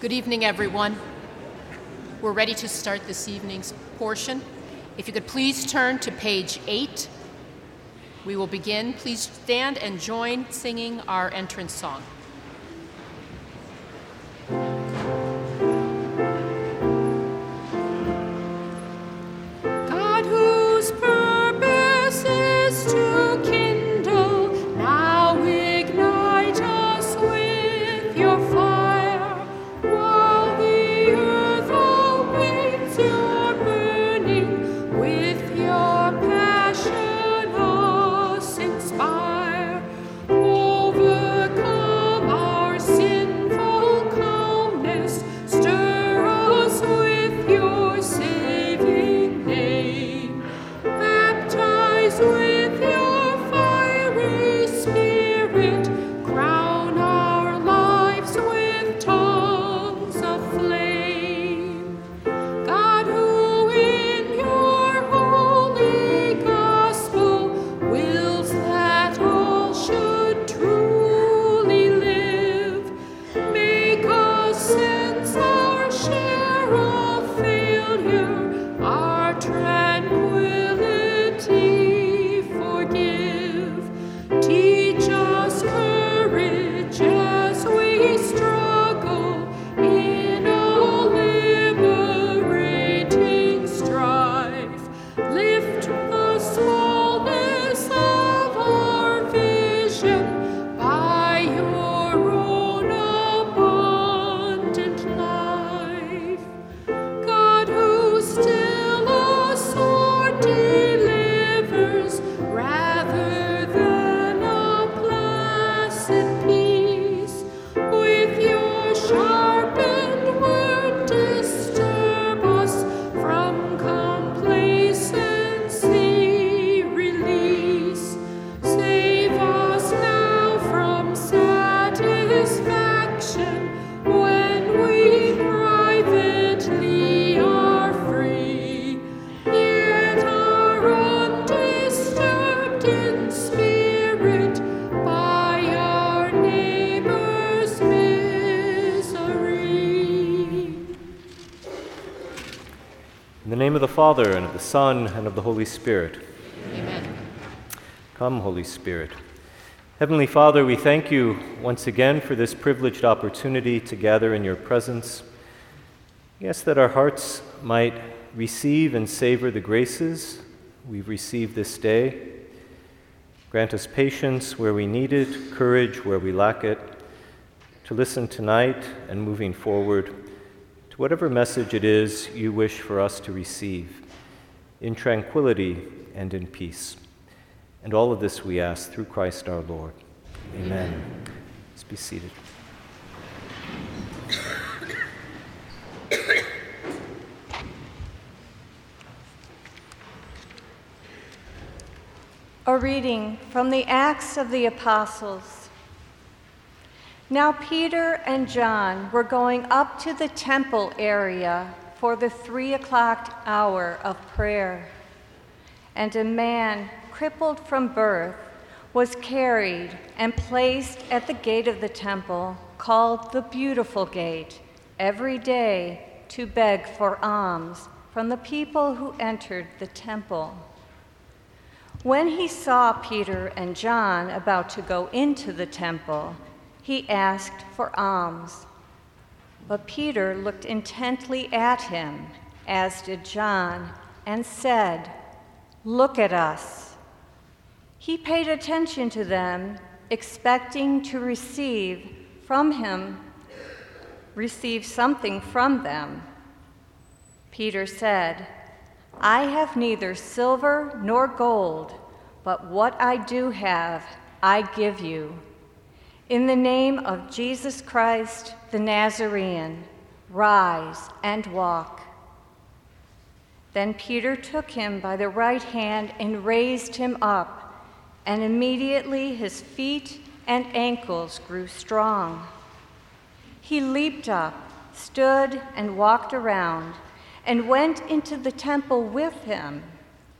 Good evening, everyone. We're ready to start this evening's portion. If you could please turn to page eight, we will begin. Please stand and join singing our entrance song. Father, and of the Son, and of the Holy Spirit. Amen. Come, Holy Spirit. Heavenly Father, we thank you once again for this privileged opportunity to gather in your presence. Yes, that our hearts might receive and savor the graces we've received this day. Grant us patience where we need it, courage where we lack it, to listen tonight and moving forward whatever message it is you wish for us to receive, in tranquility and in peace. And all of this we ask through Christ our Lord. Amen. Let's be seated. A reading from the Acts of the Apostles. Now, Peter and John were going up to the temple area for the three o'clock hour of prayer. And a man, crippled from birth, was carried and placed at the gate of the temple, called the Beautiful Gate, every day to beg for alms from the people who entered the temple. When he saw Peter and John about to go into the temple, he asked for alms. But Peter looked intently at him, as did John, and said, Look at us. He paid attention to them, expecting to receive from him, receive something from them. Peter said, I have neither silver nor gold, but what I do have, I give you. In the name of Jesus Christ the Nazarene, rise and walk. Then Peter took him by the right hand and raised him up, and immediately his feet and ankles grew strong. He leaped up, stood, and walked around, and went into the temple with him,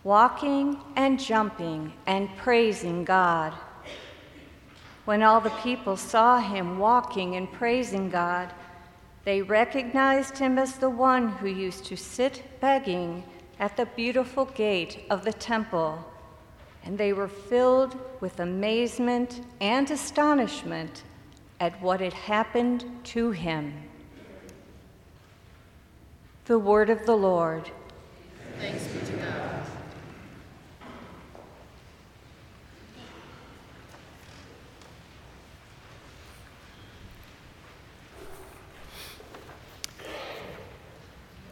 walking and jumping and praising God. When all the people saw him walking and praising God, They recognized him as the one who used to sit begging at the beautiful gate of the temple, and they were filled with amazement and astonishment at what had happened to him. The word of the Lord. Thanks be to God.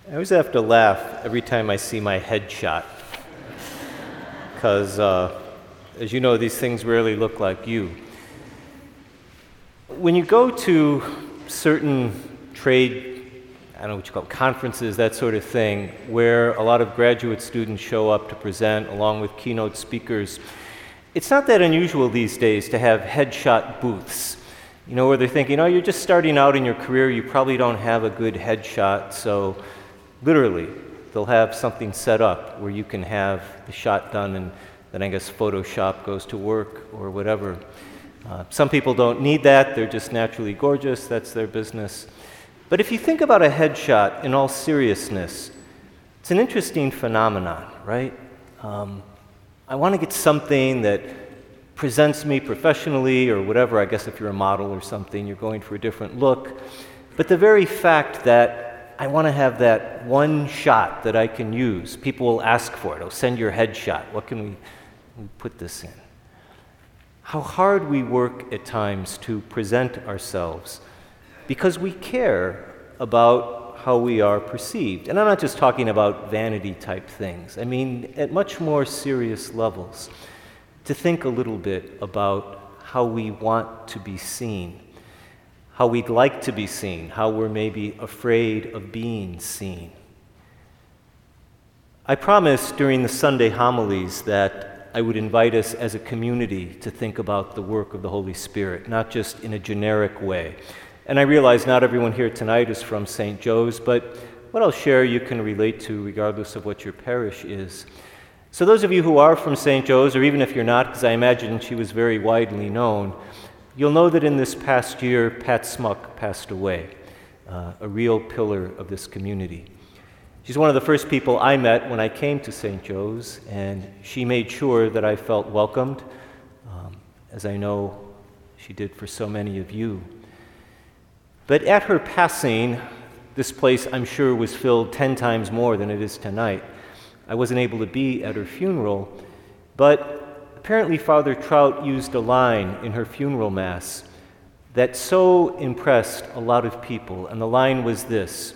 I always have to laugh every time I see my headshot. Because, uh, as you know, these things rarely look like you. When you go to certain trade, I don't know what you call it, conferences, that sort of thing, where a lot of graduate students show up to present along with keynote speakers, it's not that unusual these days to have headshot booths. You know, where they're thinking, oh, you're just starting out in your career, you probably don't have a good headshot, so Literally, they'll have something set up where you can have the shot done, and then I guess Photoshop goes to work or whatever. Uh, some people don't need that, they're just naturally gorgeous, that's their business. But if you think about a headshot in all seriousness, it's an interesting phenomenon, right? Um, I want to get something that presents me professionally or whatever. I guess if you're a model or something, you're going for a different look. But the very fact that I want to have that one shot that I can use. People will ask for it. Oh, send your headshot. What can we, we put this in? How hard we work at times to present ourselves because we care about how we are perceived. And I'm not just talking about vanity type things, I mean, at much more serious levels, to think a little bit about how we want to be seen how we'd like to be seen, how we're maybe afraid of being seen. I promised during the Sunday homilies that I would invite us as a community to think about the work of the Holy Spirit, not just in a generic way. And I realize not everyone here tonight is from St. Joe's, but what I'll share you can relate to regardless of what your parish is. So, those of you who are from St. Joe's, or even if you're not, because I imagine she was very widely known, You'll know that in this past year, Pat Smuck passed away, uh, a real pillar of this community. She's one of the first people I met when I came to St. Joe's, and she made sure that I felt welcomed, um, as I know she did for so many of you. But at her passing, this place, I'm sure, was filled 10 times more than it is tonight. I wasn't able to be at her funeral, but Apparently, Father Trout used a line in her funeral mass that so impressed a lot of people, and the line was this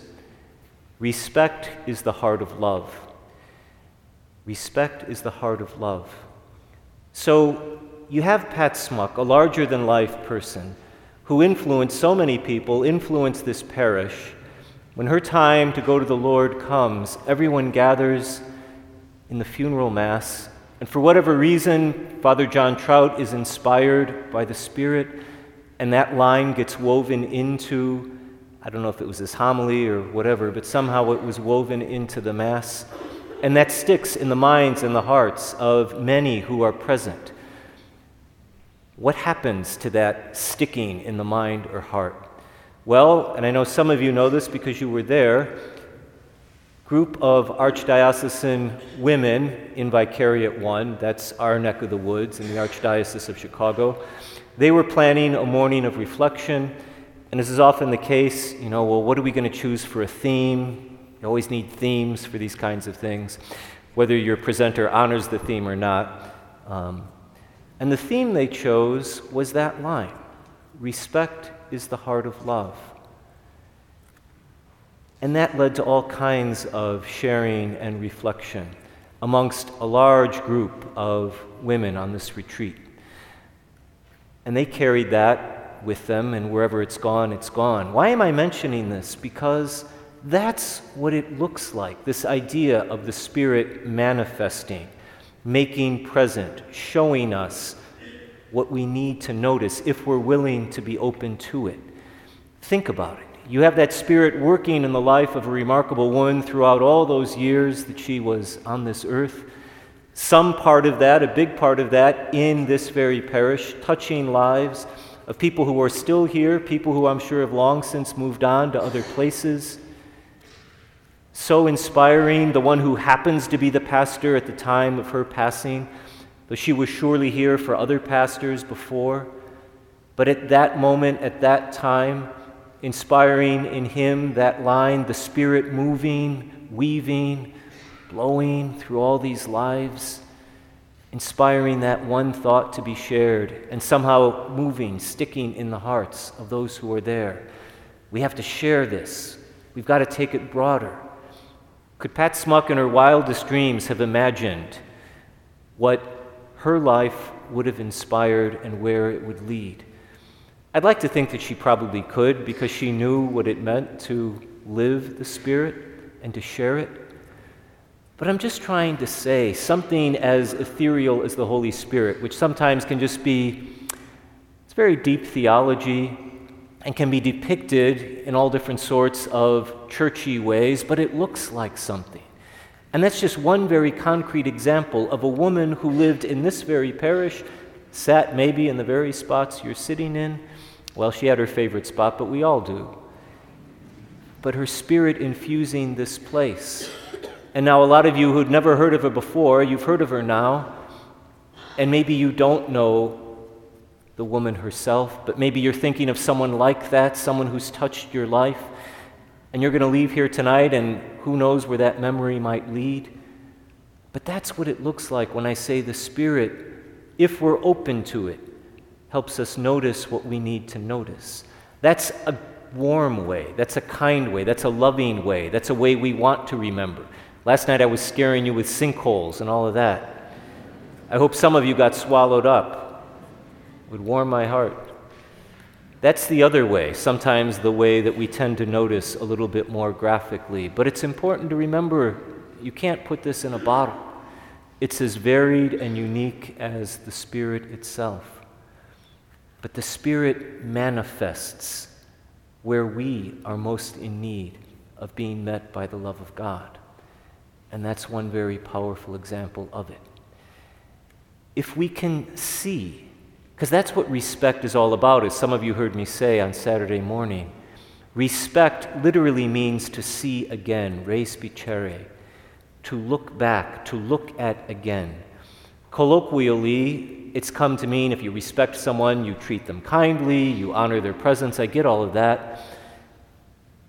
Respect is the heart of love. Respect is the heart of love. So you have Pat Smuck, a larger than life person, who influenced so many people, influenced this parish. When her time to go to the Lord comes, everyone gathers in the funeral mass and for whatever reason, Father John Trout is inspired by the Spirit, and that line gets woven into, I don't know if it was this homily or whatever, but somehow it was woven into the Mass. And that sticks in the minds and the hearts of many who are present. What happens to that sticking in the mind or heart? Well, and I know some of you know this because you were there, group of archdiocesan women in Vicariate 1, that's our neck of the woods in the Archdiocese of Chicago, they were planning a morning of reflection. And as is often the case, you know, well, what are we going to choose for a theme? You always need themes for these kinds of things, whether your presenter honors the theme or not. Um, and the theme they chose was that line respect is the heart of love. And that led to all kinds of sharing and reflection amongst a large group of women on this retreat. And they carried that with them, and wherever it's gone, it's gone. Why am I mentioning this? Because that's what it looks like this idea of the Spirit manifesting, making present, showing us what we need to notice if we're willing to be open to it. Think about it. You have that Spirit working in the life of a remarkable woman throughout all those years that she was on this earth. Some part of that, a big part of that, in this very parish, touching lives, of people who are still here, people who I'm sure have long since moved on to other places. So inspiring, the one who happens to be the pastor at the time of her passing, though she was surely here for other pastors before. But at that moment, at that time, inspiring in him that line, the Spirit moving, weaving, blowing through all these lives, inspiring that one thought to be shared, and somehow moving, sticking in the hearts of those who are there. We have to share this. We've got to take it broader. Could Pat Smuck in her wildest dreams have imagined what her life would have inspired and where it would lead? I'd like to think that she probably could because she knew what it meant to live the Spirit and to share it. But I'm just trying to say something as ethereal as the Holy Spirit, which sometimes can just be, it's very deep theology and can be depicted in all different sorts of churchy ways, but it looks like something. And that's just one very concrete example of a woman who lived in this very parish, sat maybe in the very spots you're sitting in, well, she had her favorite spot, but we all do. But her spirit infusing this place. And now, a lot of you who'd never heard of her before, you've heard of her now. And maybe you don't know the woman herself, but maybe you're thinking of someone like that, someone who's touched your life. And you're going to leave here tonight, and who knows where that memory might lead. But that's what it looks like when I say the Spirit, if we're open to it, helps us notice what we need to notice. That's a warm way, that's a kind way, that's a loving way, that's a way we want to remember. Last night I was scaring you with sinkholes and all of that. I hope some of you got swallowed up. It would warm my heart. That's the other way, sometimes the way that we tend to notice a little bit more graphically. But it's important to remember you can't put this in a bottle. It's as varied and unique as the Spirit itself. But the Spirit manifests where we are most in need of being met by the love of God. And that's one very powerful example of it. If we can see, because that's what respect is all about, as some of you heard me say on Saturday morning. Respect literally means to see again, res spicere, to look back, to look at again. Colloquially, it's come to mean if you respect someone, you treat them kindly, you honor their presence. I get all of that.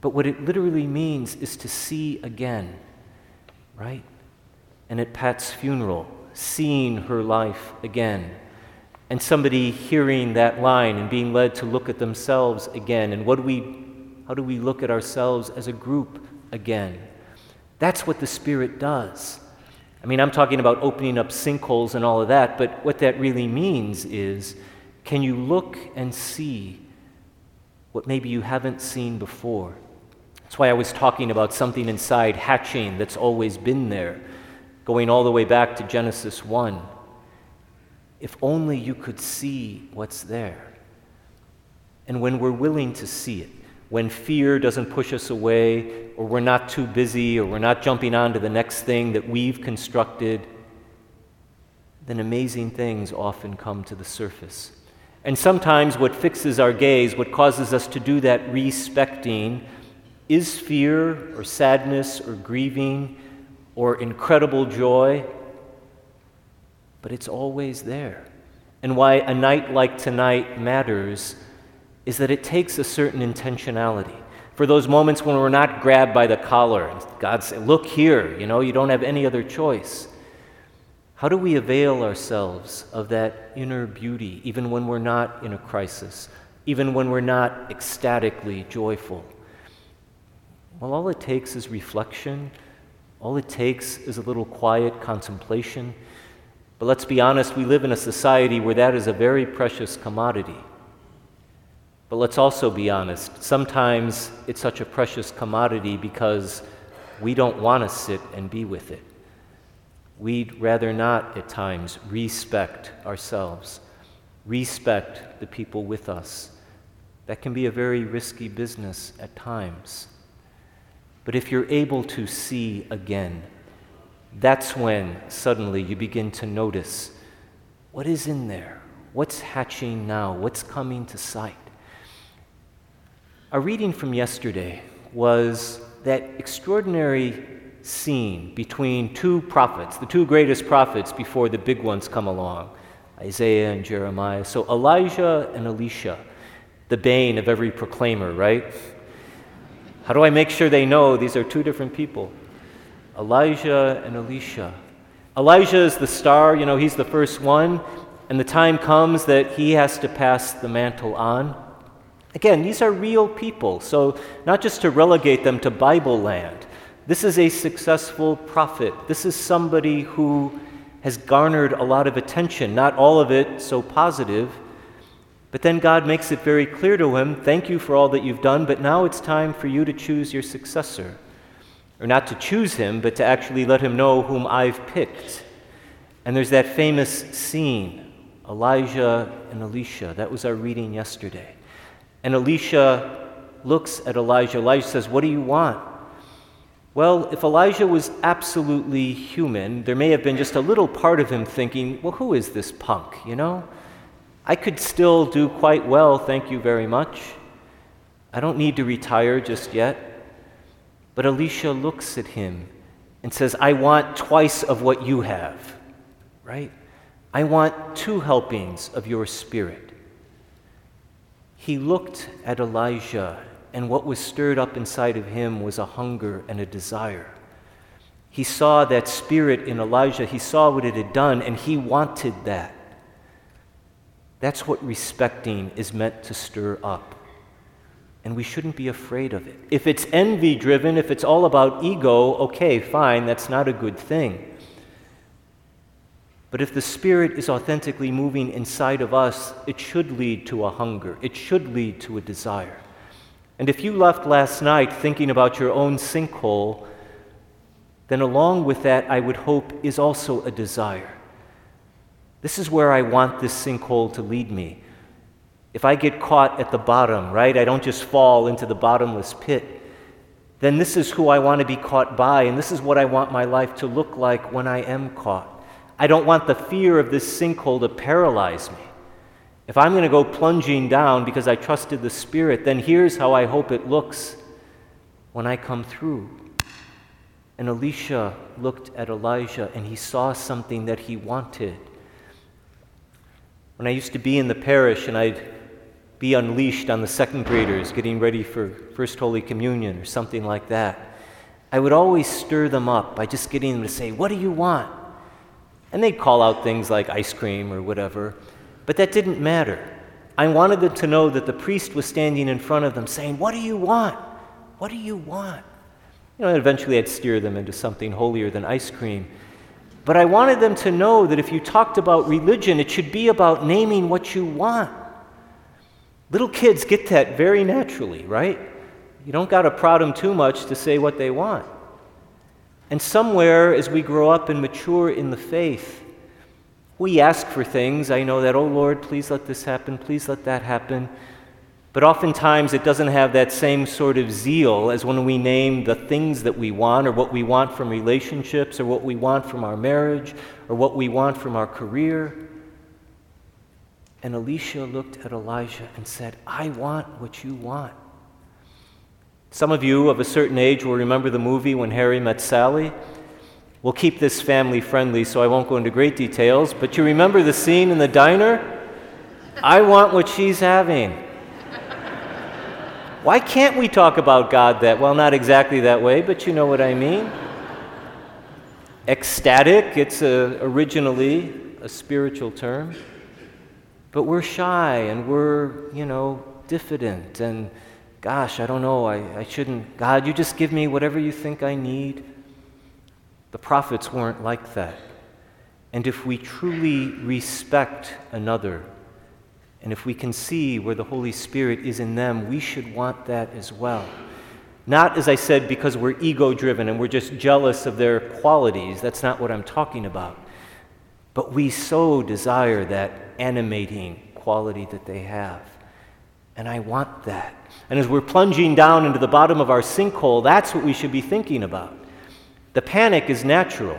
But what it literally means is to see again, right? And at Pat's funeral, seeing her life again. And somebody hearing that line and being led to look at themselves again. And what do we, how do we look at ourselves as a group again? That's what the Spirit does. I mean, I'm talking about opening up sinkholes and all of that, but what that really means is can you look and see what maybe you haven't seen before? That's why I was talking about something inside hatching that's always been there, going all the way back to Genesis 1. If only you could see what's there. And when we're willing to see it, when fear doesn't push us away, or we're not too busy, or we're not jumping on to the next thing that we've constructed, then amazing things often come to the surface. And sometimes what fixes our gaze, what causes us to do that respecting, is fear or sadness or grieving or incredible joy, but it's always there. And why a night like tonight matters is that it takes a certain intentionality. For those moments when we're not grabbed by the collar and God says, Look here, you know, you don't have any other choice. How do we avail ourselves of that inner beauty even when we're not in a crisis, even when we're not ecstatically joyful? Well, all it takes is reflection. All it takes is a little quiet contemplation. But let's be honest, we live in a society where that is a very precious commodity. But let's also be honest. Sometimes it's such a precious commodity because we don't want to sit and be with it. We'd rather not, at times, respect ourselves, respect the people with us. That can be a very risky business at times. But if you're able to see again, that's when suddenly you begin to notice what is in there? What's hatching now? What's coming to sight? Our reading from yesterday was that extraordinary scene between two prophets, the two greatest prophets before the big ones come along, Isaiah and Jeremiah. So Elijah and Elisha, the bane of every proclaimer, right? How do I make sure they know these are two different people? Elijah and Elisha. Elijah is the star, you know, he's the first one, and the time comes that he has to pass the mantle on. Again, these are real people, so not just to relegate them to Bible land. This is a successful prophet. This is somebody who has garnered a lot of attention, not all of it so positive. But then God makes it very clear to him thank you for all that you've done, but now it's time for you to choose your successor. Or not to choose him, but to actually let him know whom I've picked. And there's that famous scene Elijah and Elisha. That was our reading yesterday. And Elisha looks at Elijah. Elijah says, What do you want? Well, if Elijah was absolutely human, there may have been just a little part of him thinking, Well, who is this punk, you know? I could still do quite well, thank you very much. I don't need to retire just yet. But Elisha looks at him and says, I want twice of what you have, right? I want two helpings of your spirit. He looked at Elijah, and what was stirred up inside of him was a hunger and a desire. He saw that spirit in Elijah, he saw what it had done, and he wanted that. That's what respecting is meant to stir up. And we shouldn't be afraid of it. If it's envy driven, if it's all about ego, okay, fine, that's not a good thing. But if the Spirit is authentically moving inside of us, it should lead to a hunger, it should lead to a desire. And if you left last night thinking about your own sinkhole, then along with that, I would hope, is also a desire. This is where I want this sinkhole to lead me. If I get caught at the bottom, right, I don't just fall into the bottomless pit, then this is who I want to be caught by, and this is what I want my life to look like when I am caught. I don't want the fear of this sinkhole to paralyze me. If I'm going to go plunging down because I trusted the Spirit, then here's how I hope it looks when I come through. And Elisha looked at Elijah and he saw something that he wanted. When I used to be in the parish and I'd be unleashed on the second graders getting ready for First Holy Communion or something like that, I would always stir them up by just getting them to say, What do you want? And they'd call out things like ice cream or whatever, but that didn't matter. I wanted them to know that the priest was standing in front of them saying, What do you want? What do you want? You know, eventually I'd steer them into something holier than ice cream. But I wanted them to know that if you talked about religion, it should be about naming what you want. Little kids get that very naturally, right? You don't got to prod them too much to say what they want. And somewhere, as we grow up and mature in the faith, we ask for things. I know that, oh Lord, please let this happen, please let that happen. But oftentimes it doesn't have that same sort of zeal as when we name the things that we want, or what we want from relationships, or what we want from our marriage, or what we want from our career. And Elisha looked at Elijah and said, I want what you want. Some of you of a certain age will remember the movie When Harry Met Sally. We'll keep this family friendly, so I won't go into great details, but you remember the scene in the diner? I want what she's having. Why can't we talk about God that well? Not exactly that way, but you know what I mean. Ecstatic, it's a, originally a spiritual term. But we're shy and we're, you know, diffident and gosh, I don't know, I, I shouldn't. God, you just give me whatever you think I need. The prophets weren't like that. And if we truly respect another, and if we can see where the Holy Spirit is in them, we should want that as well. Not, as I said, because we're ego driven and we're just jealous of their qualities. That's not what I'm talking about. But we so desire that animating quality that they have. And I want that. And as we're plunging down into the bottom of our sinkhole, that's what we should be thinking about. The panic is natural.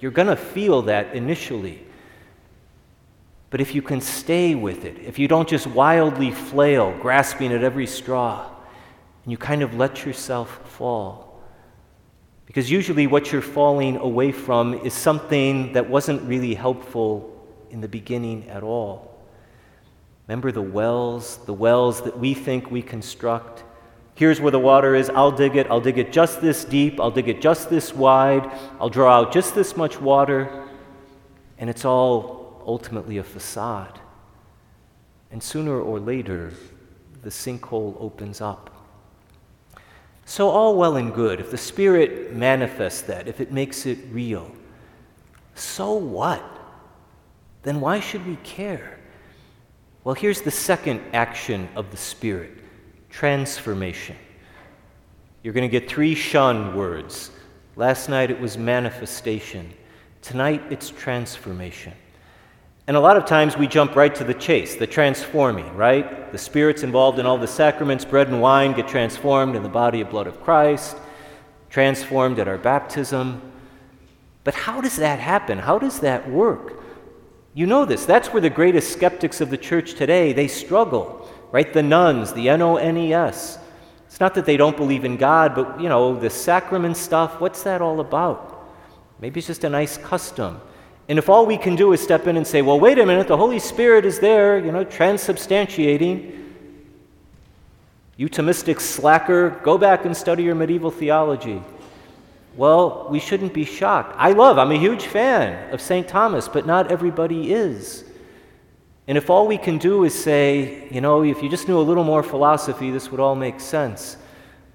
You're going to feel that initially. But if you can stay with it, if you don't just wildly flail, grasping at every straw, and you kind of let yourself fall, because usually what you're falling away from is something that wasn't really helpful in the beginning at all. Remember the wells, the wells that we think we construct? Here's where the water is. I'll dig it. I'll dig it just this deep. I'll dig it just this wide. I'll draw out just this much water. And it's all ultimately a facade. And sooner or later, the sinkhole opens up. So, all well and good. If the Spirit manifests that, if it makes it real, so what? Then why should we care? Well, here's the second action of the Spirit transformation. You're going to get three shun words. Last night it was manifestation. Tonight it's transformation. And a lot of times we jump right to the chase, the transforming, right? The Spirit's involved in all the sacraments, bread and wine get transformed in the body and blood of Christ, transformed at our baptism. But how does that happen? How does that work? You know this. That's where the greatest skeptics of the church today, they struggle, right? The nuns, the N-O-N-E-S. It's not that they don't believe in God, but you know, the sacrament stuff, what's that all about? Maybe it's just a nice custom. And if all we can do is step in and say, well, wait a minute, the Holy Spirit is there, you know, transubstantiating, you Thomistic slacker, go back and study your medieval theology. Well, we shouldn't be shocked. I love, I'm a huge fan of St. Thomas, but not everybody is. And if all we can do is say, you know, if you just knew a little more philosophy, this would all make sense,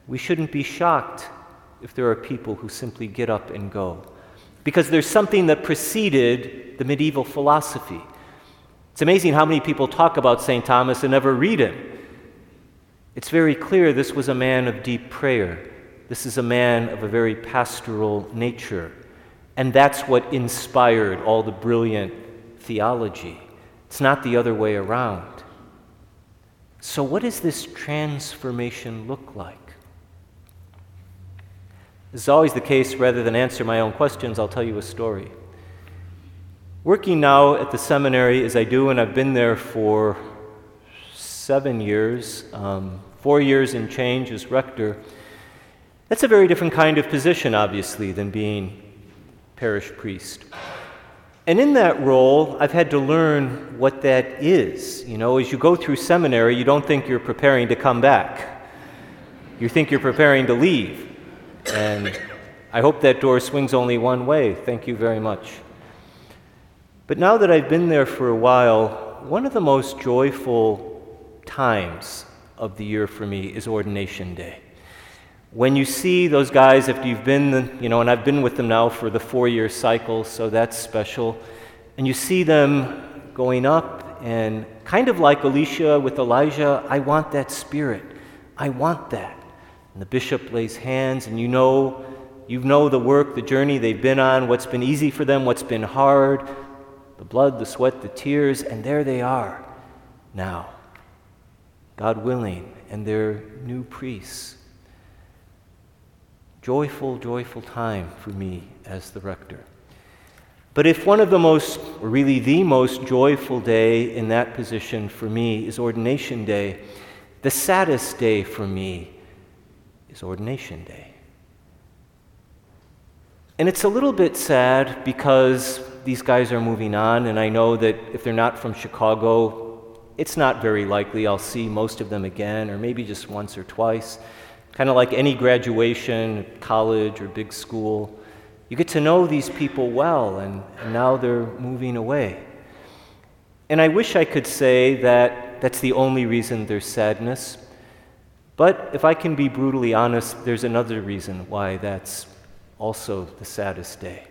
we shouldn't be shocked if there are people who simply get up and go. Because there's something that preceded the medieval philosophy. It's amazing how many people talk about St. Thomas and never read him. It's very clear this was a man of deep prayer. This is a man of a very pastoral nature. And that's what inspired all the brilliant theology. It's not the other way around. So, what does this transformation look like? This is always the case. Rather than answer my own questions, I'll tell you a story. Working now at the seminary as I do, and I've been there for seven years, um, four years in change as rector. That's a very different kind of position, obviously, than being parish priest. And in that role, I've had to learn what that is. You know, as you go through seminary, you don't think you're preparing to come back, you think you're preparing to leave. And I hope that door swings only one way. Thank you very much. But now that I've been there for a while, one of the most joyful times of the year for me is ordination day when you see those guys, if you've been, you know, and I've been with them now for the four year cycle, so that's special, and you see them going up, and kind of like Elisha with Elijah, I want that spirit. I want that. And the bishop lays hands, and you know, you know the work, the journey they've been on, what's been easy for them, what's been hard, the blood, the sweat, the tears, and there they are now, God willing, and they're new priests joyful, joyful time for me as the rector. But if one of the most, or really the most joyful day in that position for me is ordination day, the saddest day for me is ordination day. And it's a little bit sad because these guys are moving on, and I know that if they're not from Chicago, it's not very likely I'll see most of them again, or maybe just once or twice. Kind of like any graduation, college, or big school. You get to know these people well, and, and now they're moving away. And I wish I could say that that's the only reason there's sadness. But if I can be brutally honest, there's another reason why that's also the saddest day.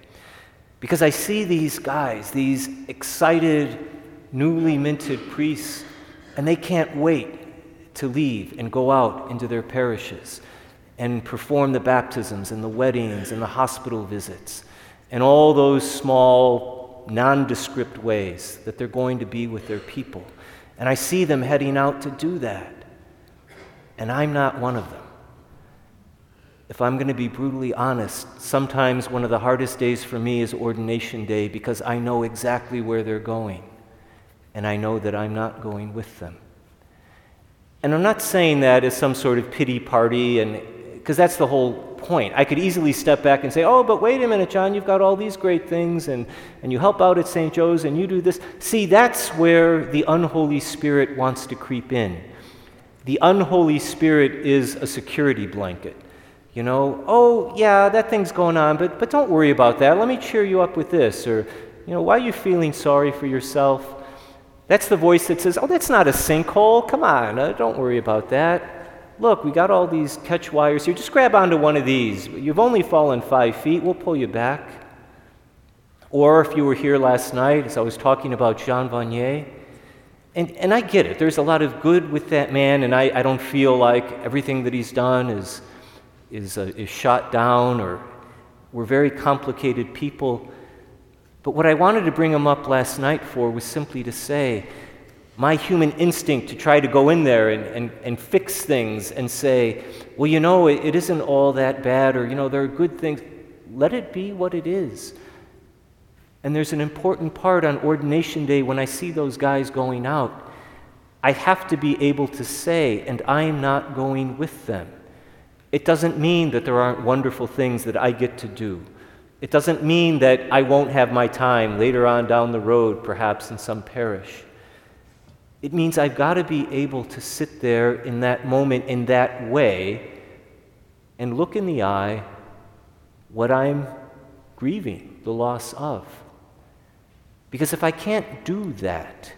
Because I see these guys, these excited, newly minted priests, and they can't wait to leave and go out into their parishes and perform the baptisms and the weddings and the hospital visits and all those small, nondescript ways that they're going to be with their people. And I see them heading out to do that. And I'm not one of them. If I'm going to be brutally honest, sometimes one of the hardest days for me is ordination day because I know exactly where they're going. and I know that I'm not going with them. And I'm not saying that as some sort of pity party, and because that's the whole point. I could easily step back and say, oh, but wait a minute, John, you've got all these great things, and, and you help out at St. Joe's, and you do this. See, that's where the unholy spirit wants to creep in. The unholy spirit is a security blanket. You know, oh, yeah, that thing's going on, but, but don't worry about that. Let me cheer you up with this. Or, you know, why are you feeling sorry for yourself? That's the voice that says, oh, that's not a sinkhole. Come on, uh, don't worry about that. Look, we got all these catch wires here. Just grab onto one of these. You've only fallen five feet. We'll pull you back. Or if you were here last night, as I was talking about Jean Vanier, and, and I get it. There's a lot of good with that man, and I, I don't feel like everything that he's done is is, uh, is shot down or we're very complicated people. But what I wanted to bring him up last night for was simply to say, my human instinct to try to go in there and, and, and fix things and say, well, you know, it, it isn't all that bad, or, you know, there are good things. Let it be what it is. And there's an important part on ordination day when I see those guys going out. I have to be able to say, and I'm not going with them. It doesn't mean that there aren't wonderful things that I get to do. It doesn't mean that I won't have my time later on down the road, perhaps in some parish. It means I've got to be able to sit there in that moment in that way and look in the eye what I'm grieving the loss of. Because if I can't do that,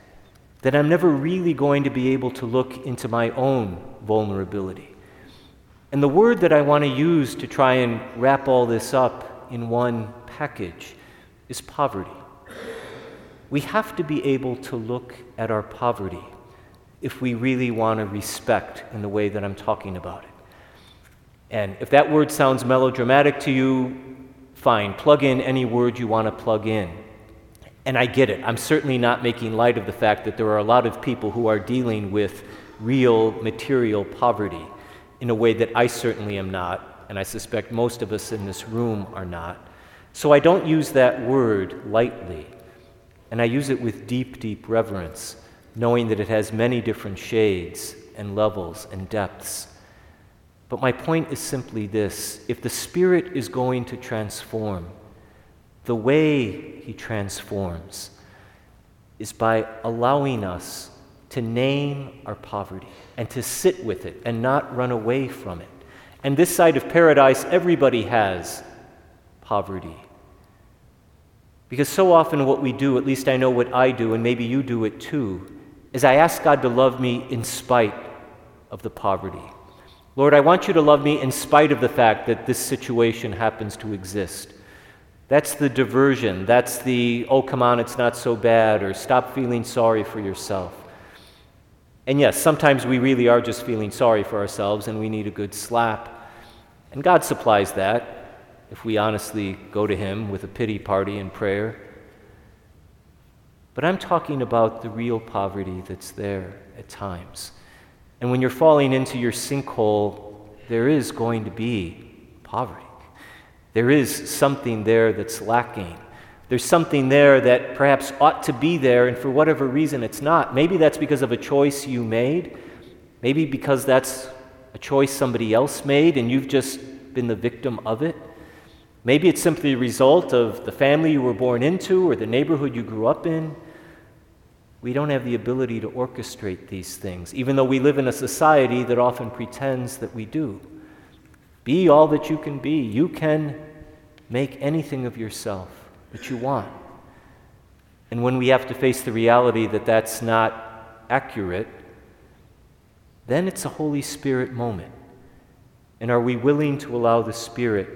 then I'm never really going to be able to look into my own vulnerability. And the word that I want to use to try and wrap all this up in one package is poverty. We have to be able to look at our poverty if we really want to respect in the way that I'm talking about it. And if that word sounds melodramatic to you, fine, plug in any word you want to plug in. And I get it. I'm certainly not making light of the fact that there are a lot of people who are dealing with real material poverty in a way that I certainly am not, and I suspect most of us in this room are not. So I don't use that word lightly, and I use it with deep, deep reverence, knowing that it has many different shades and levels and depths. But my point is simply this if the Spirit is going to transform, the way He transforms is by allowing us to name our poverty and to sit with it and not run away from it. And this side of paradise, everybody has poverty. Because so often, what we do, at least I know what I do, and maybe you do it too, is I ask God to love me in spite of the poverty. Lord, I want you to love me in spite of the fact that this situation happens to exist. That's the diversion. That's the, oh, come on, it's not so bad, or stop feeling sorry for yourself. And yes, sometimes we really are just feeling sorry for ourselves and we need a good slap. And God supplies that if we honestly go to Him with a pity party and prayer. But I'm talking about the real poverty that's there at times. And when you're falling into your sinkhole, there is going to be poverty. There is something there that's lacking. There's something there that perhaps ought to be there, and for whatever reason it's not. Maybe that's because of a choice you made. Maybe because that's a choice somebody else made and you've just been the victim of it. Maybe it's simply a result of the family you were born into or the neighborhood you grew up in. We don't have the ability to orchestrate these things, even though we live in a society that often pretends that we do. Be all that you can be. You can make anything of yourself that you want. And when we have to face the reality that that's not accurate, then it's a Holy Spirit moment. And are we willing to allow the Spirit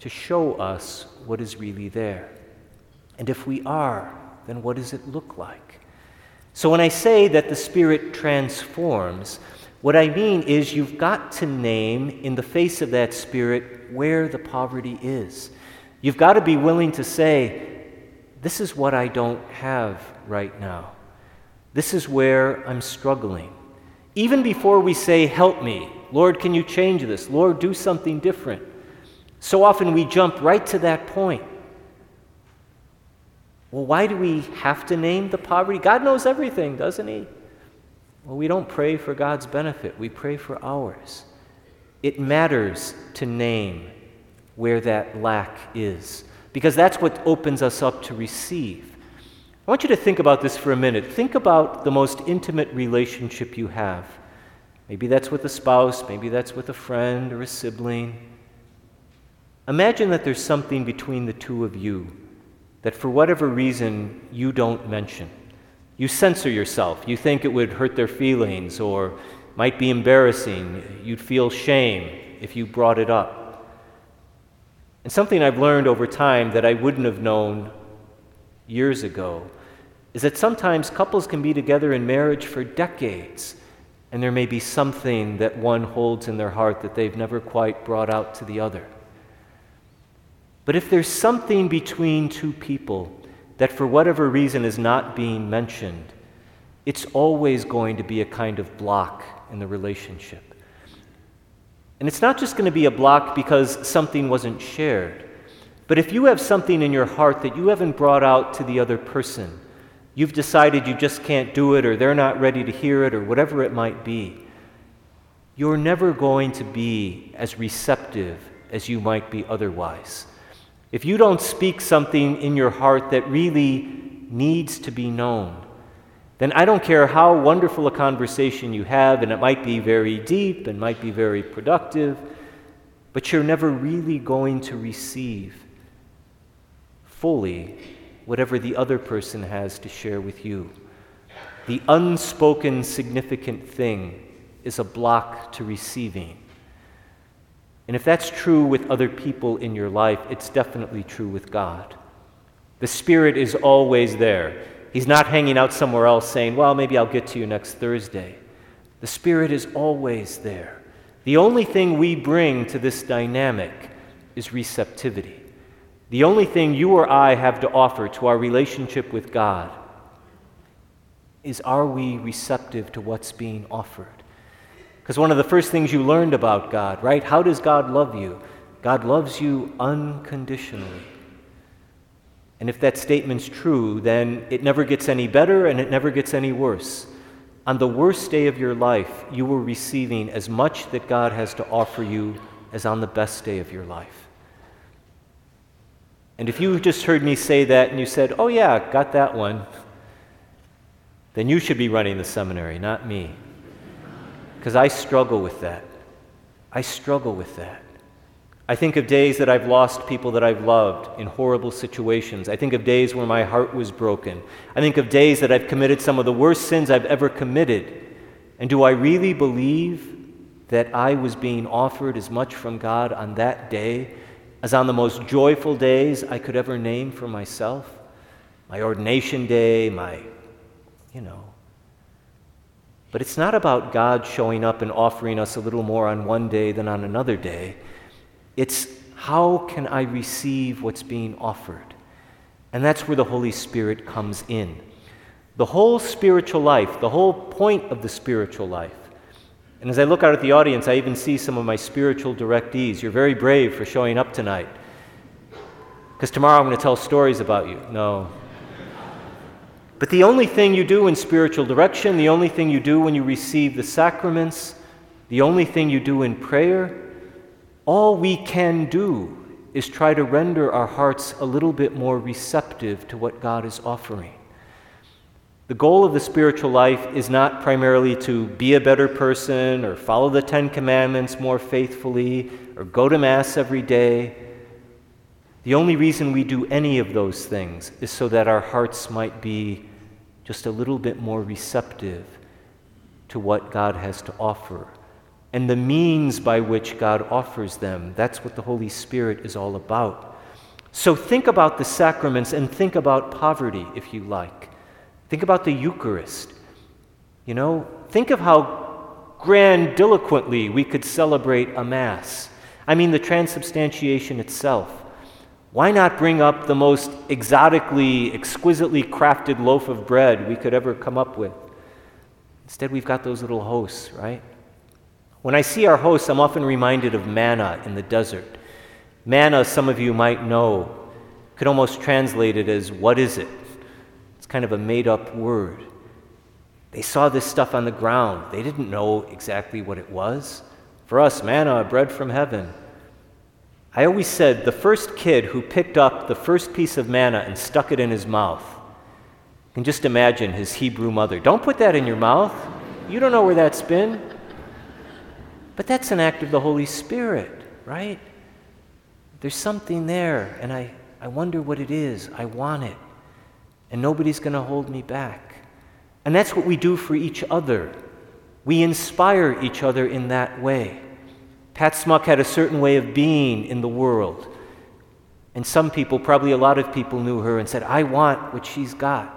to show us what is really there? And if we are, then what does it look like? So when I say that the Spirit transforms, what I mean is you've got to name in the face of that Spirit where the poverty is. You've got to be willing to say, This is what I don't have right now. This is where I'm struggling. Even before we say, Help me, Lord, can you change this? Lord, do something different. So often we jump right to that point. Well, why do we have to name the poverty? God knows everything, doesn't He? Well, we don't pray for God's benefit, we pray for ours. It matters to name where that lack is, because that's what opens us up to receive. I want you to think about this for a minute. Think about the most intimate relationship you have. Maybe that's with a spouse, maybe that's with a friend or a sibling. Imagine that there's something between the two of you that for whatever reason you don't mention. You censor yourself. You think it would hurt their feelings or might be embarrassing. You'd feel shame if you brought it up. And something I've learned over time that I wouldn't have known years ago is that sometimes couples can be together in marriage for decades, and there may be something that one holds in their heart that they've never quite brought out to the other. But if there's something between two people that for whatever reason is not being mentioned, it's always going to be a kind of block in the relationship. And it's not just going to be a block because something wasn't shared, but if you have something in your heart that you haven't brought out to the other person, you've decided you just can't do it, or they're not ready to hear it, or whatever it might be, you're never going to be as receptive as you might be otherwise. If you don't speak something in your heart that really needs to be known, then I don't care how wonderful a conversation you have, and it might be very deep and might be very productive, but you're never really going to receive fully whatever the other person has to share with you. The unspoken significant thing is a block to receiving. And if that's true with other people in your life, it's definitely true with God. The Spirit is always there. He's not hanging out somewhere else saying, Well, maybe I'll get to you next Thursday. The Spirit is always there. The only thing we bring to this dynamic is receptivity. The only thing you or I have to offer to our relationship with God is are we receptive to what's being offered? Because one of the first things you learned about God, right? How does God love you? God loves you unconditionally. And if that statement's true, then it never gets any better and it never gets any worse. On the worst day of your life, you were receiving as much that God has to offer you as on the best day of your life. And if you just heard me say that and you said, oh, yeah, got that one, then you should be running the seminary, not me. Because I struggle with that. I struggle with that. I think of days that I've lost people that I've loved in horrible situations. I think of days where my heart was broken. I think of days that I've committed some of the worst sins I've ever committed. And do I really believe that I was being offered as much from God on that day as on the most joyful days I could ever name for myself? My ordination day, my, you know, but it's not about God showing up and offering us a little more on one day than on another day. It's how can I receive what's being offered? And that's where the Holy Spirit comes in. The whole spiritual life, the whole point of the spiritual life. And as I look out at the audience, I even see some of my spiritual directees. You're very brave for showing up tonight. Because tomorrow I'm going to tell stories about you. No, but the only thing you do in spiritual direction, the only thing you do when you receive the sacraments, the only thing you do in prayer, all we can do is try to render our hearts a little bit more receptive to what God is offering. The goal of the spiritual life is not primarily to be a better person or follow the Ten Commandments more faithfully or go to Mass every day. The only reason we do any of those things is so that our hearts might be just a little bit more receptive to what God has to offer. And the means by which God offers them, that's what the Holy Spirit is all about. So think about the sacraments and think about poverty, if you like. Think about the Eucharist. You know, think of how grandiloquently we could celebrate a Mass. I mean, the transubstantiation itself. Why not bring up the most exotically, exquisitely crafted loaf of bread we could ever come up with? Instead, we've got those little hosts, right? When I see our hosts, I'm often reminded of manna in the desert. Manna, some of you might know, Could almost translate it as, What is it? Kind of a made up word. They saw this stuff on the ground. They didn't know exactly what it was. For us, manna, bread from heaven. I always said the first kid who picked up the first piece of manna and stuck it in his mouth can just imagine his Hebrew mother. Don't put that in your mouth. You don't know where that's been. But that's an act of the Holy Spirit, right? There's something there, and I, I wonder what it is. I want it. And nobody's going to hold me back. And that's what we do for each other. We inspire each other in that way. Pat Smuck had a certain way of being in the world. And some people, probably a lot of people, knew her and said, I want what she's got.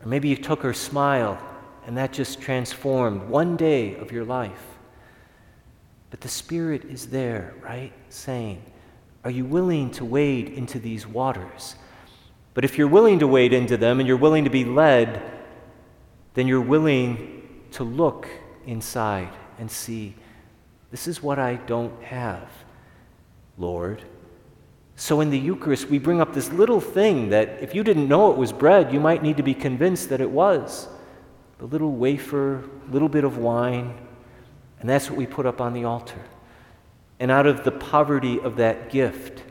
Or maybe you took her smile and that just transformed one day of your life. But the Spirit is there, right? Saying, Are you willing to wade into these waters? But if you're willing to wade into them and you're willing to be led, then you're willing to look inside and see, This is what I don't have, Lord. So in the Eucharist, we bring up this little thing that if you didn't know it was bread, you might need to be convinced that it was. The little wafer, little bit of wine, and that's what we put up on the altar. And out of the poverty of that gift,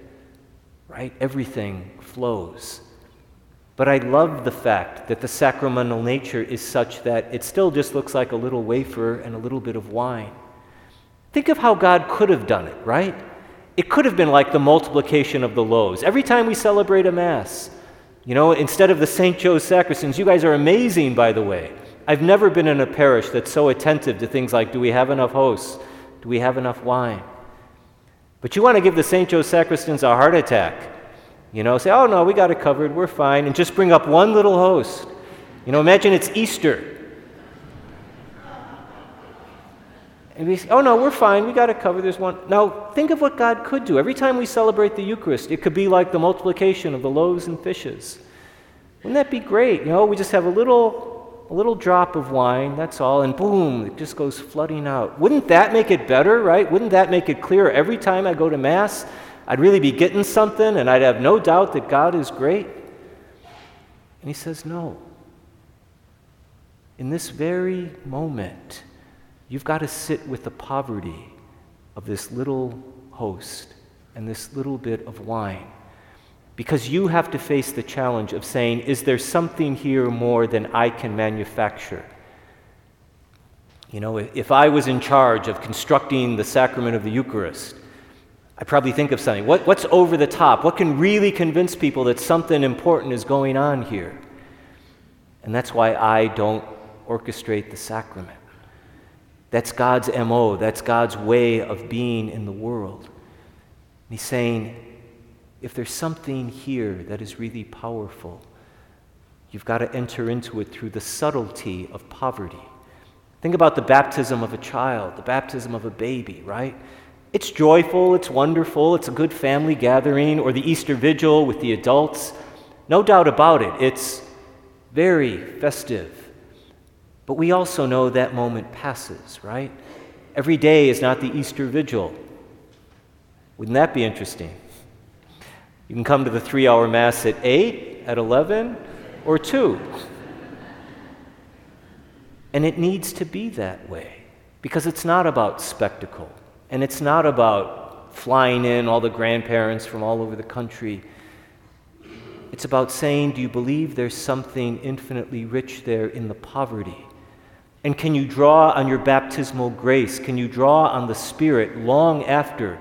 right, everything flows. But I love the fact that the sacramental nature is such that it still just looks like a little wafer and a little bit of wine. Think of how God could have done it, right? It could have been like the multiplication of the loaves. Every time we celebrate a Mass, you know, instead of the St. Joe's sacristans, you guys are amazing, by the way. I've never been in a parish that's so attentive to things like do we have enough hosts? Do we have enough wine? But you want to give the St. Joe's sacristans a heart attack. You know, say, oh no, we got it covered, we're fine, and just bring up one little host. You know, imagine it's Easter. And we say, oh no, we're fine, we got it covered, there's one. Now, think of what God could do. Every time we celebrate the Eucharist, it could be like the multiplication of the loaves and fishes. Wouldn't that be great? You know, we just have a little, a little drop of wine, that's all, and boom, it just goes flooding out. Wouldn't that make it better, right? Wouldn't that make it clearer every time I go to Mass? I'd really be getting something, and I'd have no doubt that God is great. And he says, no. In this very moment, You've got to sit with the poverty of this little host and this little bit of wine. Because you have to face the challenge of saying, is there something here more than I can manufacture? You know, if I was in charge of constructing the sacrament of the Eucharist, I probably think of something. What, what's over the top? What can really convince people that something important is going on here? And that's why I don't orchestrate the sacrament. That's God's MO, that's God's way of being in the world. And he's saying, if there's something here that is really powerful, you've got to enter into it through the subtlety of poverty. Think about the baptism of a child, the baptism of a baby, right? It's joyful, it's wonderful, it's a good family gathering, or the Easter vigil with the adults. No doubt about it, it's very festive. But we also know that moment passes, right? Every day is not the Easter vigil. Wouldn't that be interesting? You can come to the three hour Mass at 8, at 11, or 2. And it needs to be that way because it's not about spectacle and it's not about flying in all the grandparents from all over the country. It's about saying, Do you believe there's something infinitely rich there in the poverty? And can you draw on your baptismal grace? Can you draw on the Spirit long after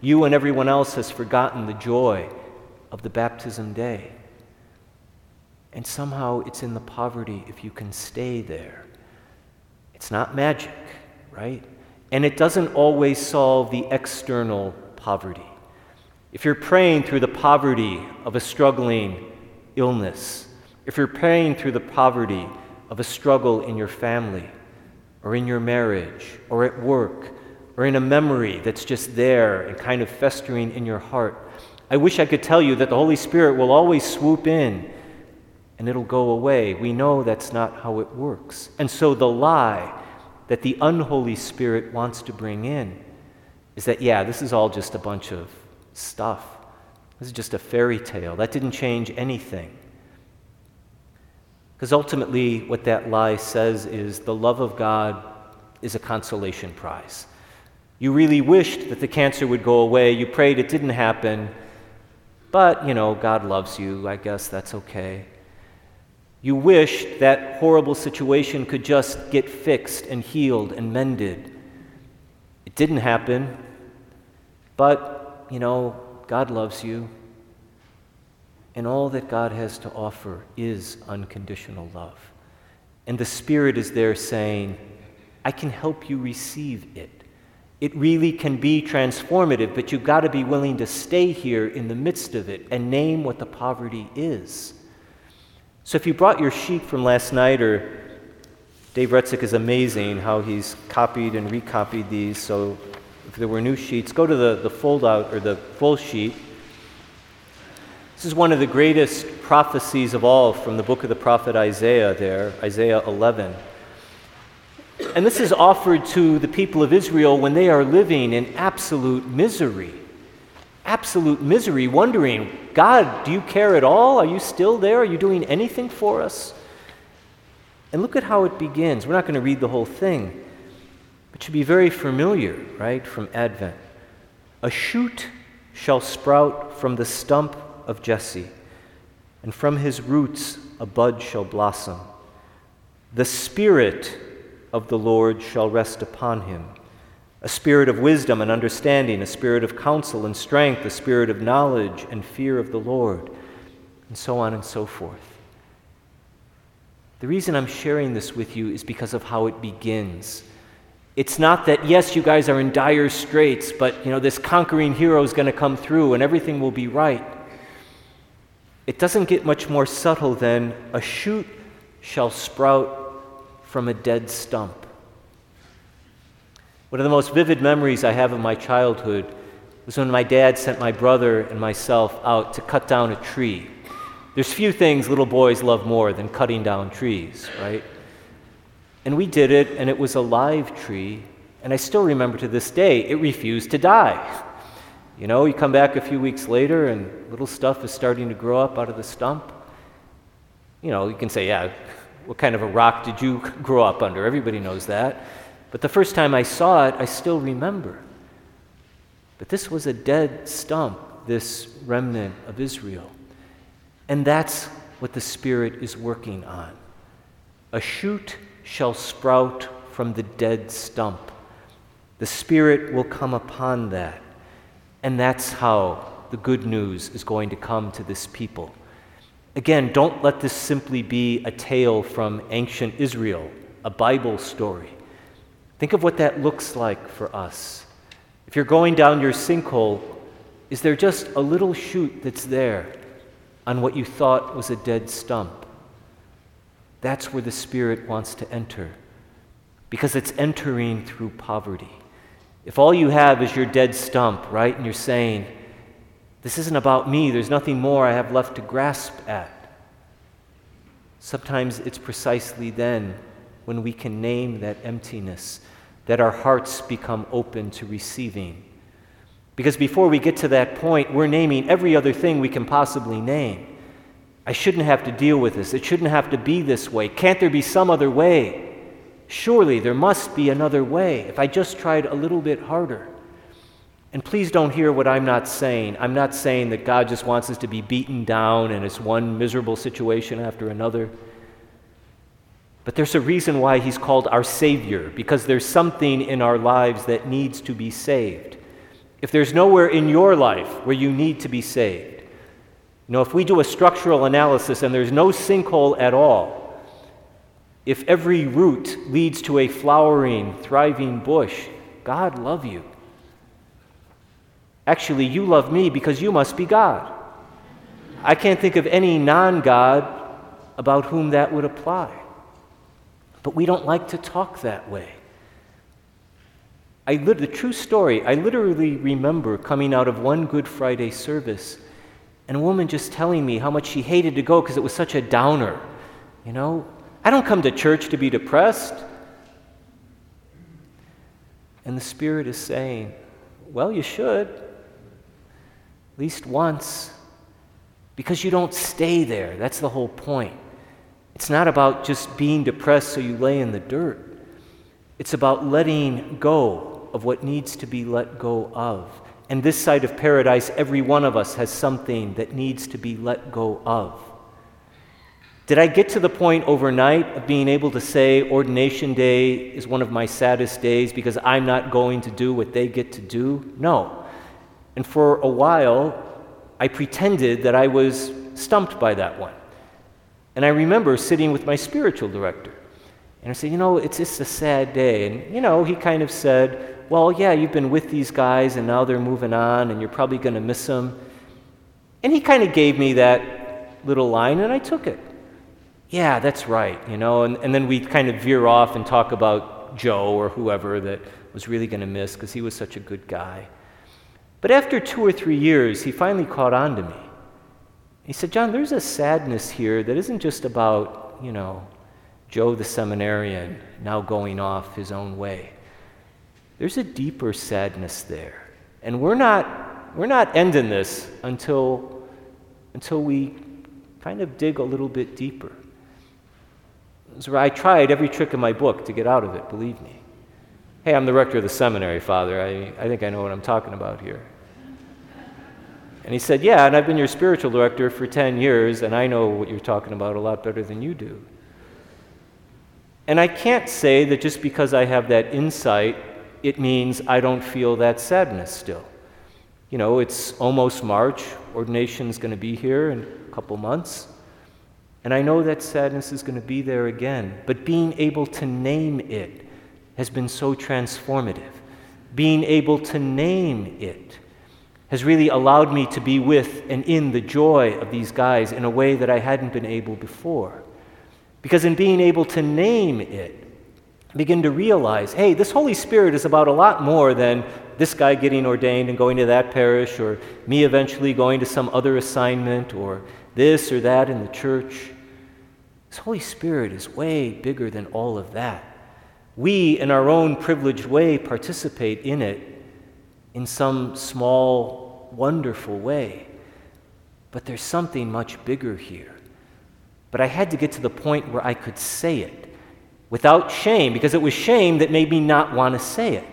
you and everyone else has forgotten the joy of the baptism day? And somehow it's in the poverty if you can stay there. It's not magic, right? And it doesn't always solve the external poverty. If you're praying through the poverty of a struggling illness, if you're praying through the poverty of a struggle in your family or in your marriage or at work or in a memory that's just there and kind of festering in your heart. I wish I could tell you that the Holy Spirit will always swoop in and it'll go away. We know that's not how it works. And so the lie that the unholy Spirit wants to bring in is that, yeah, this is all just a bunch of stuff. This is just a fairy tale. That didn't change anything. Because ultimately, what that lie says is the love of God is a consolation prize. You really wished that the cancer would go away. You prayed it didn't happen. But, you know, God loves you. I guess that's okay. You wished that horrible situation could just get fixed and healed and mended. It didn't happen. But, you know, God loves you. And all that God has to offer is unconditional love. And the Spirit is there saying, I can help you receive it. It really can be transformative, but you've got to be willing to stay here in the midst of it and name what the poverty is. So if you brought your sheet from last night, or Dave Retzik is amazing how he's copied and recopied these. So if there were new sheets, go to the, the fold out or the full sheet. This is one of the greatest prophecies of all from the book of the prophet Isaiah, there, Isaiah 11. And this is offered to the people of Israel when they are living in absolute misery. Absolute misery, wondering, God, do you care at all? Are you still there? Are you doing anything for us? And look at how it begins. We're not going to read the whole thing, but should be very familiar, right, from Advent. A shoot shall sprout from the stump of Jesse, and from his roots a bud shall blossom. The Spirit of the Lord shall rest upon him a spirit of wisdom and understanding, a spirit of counsel and strength, a spirit of knowledge and fear of the Lord, and so on and so forth. The reason I'm sharing this with you is because of how it begins. It's not that, yes, you guys are in dire straits, but you know, this conquering hero is going to come through and everything will be right. It doesn't get much more subtle than a shoot shall sprout from a dead stump. One of the most vivid memories I have of my childhood was when my dad sent my brother and myself out to cut down a tree. There's few things little boys love more than cutting down trees, right? And we did it, and it was a live tree, and I still remember to this day, it refused to die. You know, you come back a few weeks later, and little stuff is starting to grow up out of the stump. You know, you can say, yeah, what kind of a rock did you grow up under? Everybody knows that. But the first time I saw it, I still remember. But this was a dead stump, this remnant of Israel. And that's what the Spirit is working on. A shoot shall sprout from the dead stump. The Spirit will come upon that. And that's how the good news is going to come to this people. Again, don't let this simply be a tale from ancient Israel, a Bible story. Think of what that looks like for us. If you're going down your sinkhole, is there just a little shoot that's there on what you thought was a dead stump? That's where the Spirit wants to enter, because it's entering through poverty. If all you have is your dead stump, right, and you're saying, this isn't about me. There's nothing more I have left to grasp at. Sometimes it's precisely then when we can name that emptiness that our hearts become open to receiving. Because before we get to that point, we're naming every other thing we can possibly name. I shouldn't have to deal with this. It shouldn't have to be this way. Can't there be some other way? Surely there must be another way if I just tried a little bit harder. And please don't hear what I'm not saying. I'm not saying that God just wants us to be beaten down and it's one miserable situation after another. But there's a reason why He's called our Savior, because there's something in our lives that needs to be saved. If there's nowhere in your life where you need to be saved, you know, if we do a structural analysis and there's no sinkhole at all, if every root leads to a flowering, thriving bush, God love you. Actually, you love me because you must be God. I can't think of any non God about whom that would apply. But we don't like to talk that way. I the true story, I literally remember coming out of one Good Friday service and a woman just telling me how much she hated to go because it was such a downer. You know, I don't come to church to be depressed. And the Spirit is saying, well, you should. At least once, because you don't stay there. That's the whole point. It's not about just being depressed so you lay in the dirt. It's about letting go of what needs to be let go of. And this side of paradise, every one of us has something that needs to be let go of. Did I get to the point overnight of being able to say ordination day is one of my saddest days because I'm not going to do what they get to do? No. And for a while, I pretended that I was stumped by that one. And I remember sitting with my spiritual director. And I said, You know, it's just a sad day. And, you know, he kind of said, Well, yeah, you've been with these guys and now they're moving on and you're probably going to miss them. And he kind of gave me that little line and I took it. Yeah, that's right, you know. And, and then we kind of veer off and talk about Joe or whoever that was really going to miss because he was such a good guy. But after two or three years, he finally caught on to me. He said, John, there's a sadness here that isn't just about, you know, Joe the seminarian now going off his own way. There's a deeper sadness there. And we're not, we're not ending this until, until we kind of dig a little bit deeper. So I tried every trick in my book to get out of it, believe me. Hey, I'm the rector of the seminary, Father. I, I think I know what I'm talking about here. And he said, Yeah, and I've been your spiritual director for 10 years, and I know what you're talking about a lot better than you do. And I can't say that just because I have that insight, it means I don't feel that sadness still. You know, it's almost March, ordination's going to be here in a couple months. And I know that sadness is going to be there again. But being able to name it has been so transformative. Being able to name it has really allowed me to be with and in the joy of these guys in a way that I hadn't been able before. Because in being able to name it, begin to realize hey, this Holy Spirit is about a lot more than this guy getting ordained and going to that parish, or me eventually going to some other assignment, or this or that in the church. This Holy Spirit is way bigger than all of that. We, in our own privileged way, participate in it in some small, wonderful way. But there's something much bigger here. But I had to get to the point where I could say it without shame, because it was shame that made me not want to say it.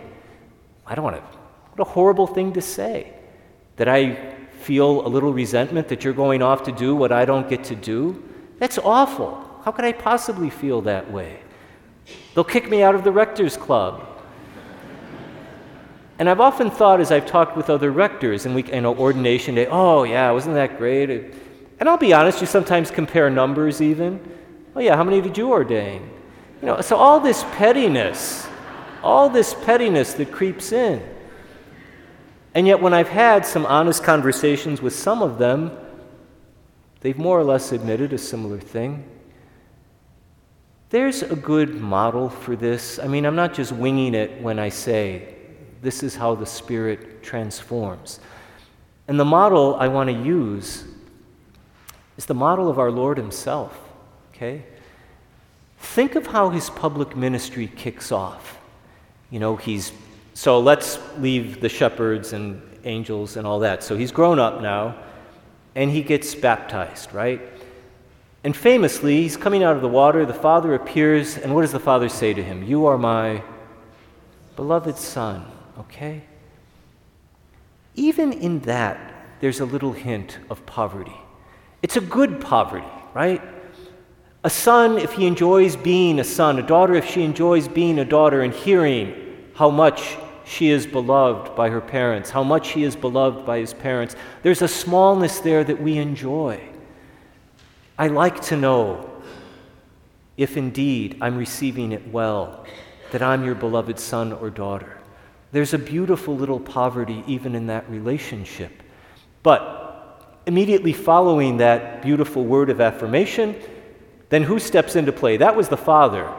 I don't want to. What a horrible thing to say. That I feel a little resentment that you're going off to do what I don't get to do. That's awful. How could I possibly feel that way? They'll kick me out of the rector's club. And I've often thought as I've talked with other rectors and we, you know, ordination day, oh yeah, wasn't that great? And I'll be honest, you sometimes compare numbers even. Oh, yeah, how many did you ordain? You know, so all this pettiness, all this pettiness that creeps in. And yet, when I've had some honest conversations with some of them, they've more or less admitted a similar thing. There's a good model for this. I mean, I'm not just winging it when I say this is how the Spirit transforms. And the model I want to use is the model of our Lord Himself. Okay? Think of how His public ministry kicks off. You know, He's, so let's leave the shepherds and angels and all that. So He's grown up now, and He gets baptized, right? And famously, He's coming out of the water, the Father appears, and what does the Father say to Him? You are my beloved Son, okay? Even in that, there's a little hint of poverty. It's a good poverty, right? A son, if he enjoys being a son, a daughter, if she enjoys being a daughter and hearing how much she is beloved by her parents, how much he is beloved by his parents, there's a smallness there that we enjoy. I like to know if indeed I'm receiving it well, that I'm your beloved son or daughter. There's a beautiful little poverty even in that relationship. But immediately following that beautiful word of affirmation, then who steps into play? That was the father.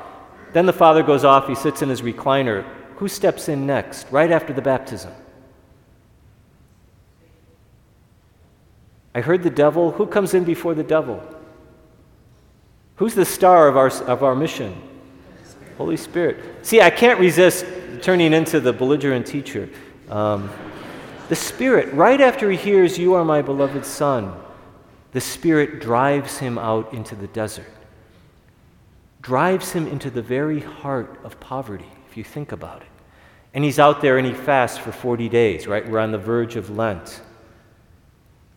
Then the father goes off, he sits in his recliner. Who steps in next, right after the baptism? I heard the devil. Who comes in before the devil? Who's the star of our, of our mission? Holy Spirit. See, I can't resist turning into the belligerent teacher. Um, the Spirit, right after he hears, You are my beloved Son, the Spirit drives him out into the desert, drives him into the very heart of poverty, if you think about it. And he's out there and he fasts for 40 days, right? We're on the verge of Lent.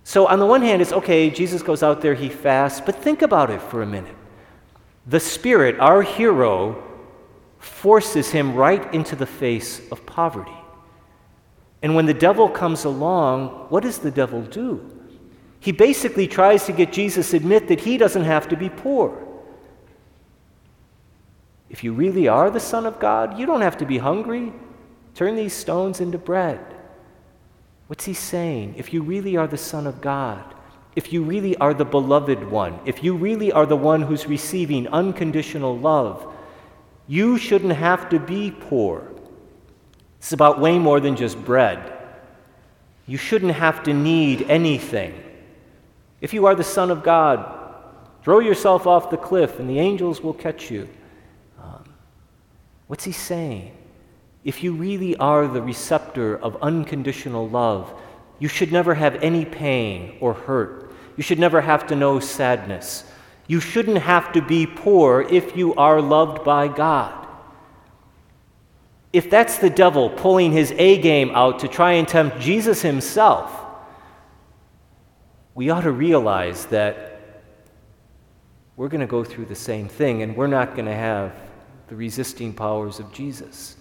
So, on the one hand, it's okay, Jesus goes out there, he fasts, but think about it for a minute. The Spirit, our hero, forces him right into the face of poverty. And when the devil comes along, what does the devil do? He basically tries to get Jesus to admit that he doesn't have to be poor. If you really are the Son of God, you don't have to be hungry. Turn these stones into bread. What's he saying? If you really are the Son of God, if you really are the beloved one, if you really are the one who's receiving unconditional love, you shouldn't have to be poor. It's about way more than just bread. You shouldn't have to need anything. If you are the Son of God, throw yourself off the cliff and the angels will catch you. Um, what's he saying? If you really are the receptor of unconditional love, you should never have any pain or hurt. You should never have to know sadness. You shouldn't have to be poor if you are loved by God. If that's the devil pulling his A game out to try and tempt Jesus himself, we ought to realize that we're going to go through the same thing and we're not going to have the resisting powers of Jesus.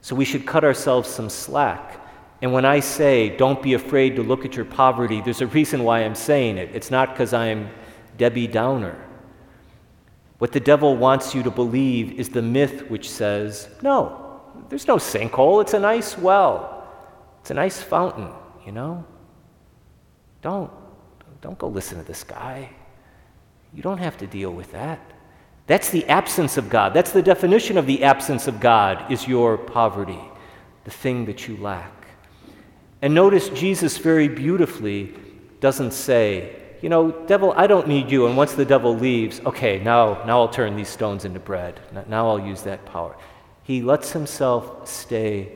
So we should cut ourselves some slack and when I say, don't be afraid to look at your poverty, there's a reason why I'm saying it. It's not because I'm Debbie Downer. What the devil wants you to believe is the myth which says, no, there's no sinkhole. It's a nice well, it's a nice fountain, you know? Don't. Don't go listen to this guy. You don't have to deal with that. That's the absence of God. That's the definition of the absence of God is your poverty, the thing that you lack. And notice Jesus very beautifully doesn't say, you know, devil, I don't need you. And once the devil leaves, okay, now, now I'll turn these stones into bread. Now I'll use that power. He lets himself stay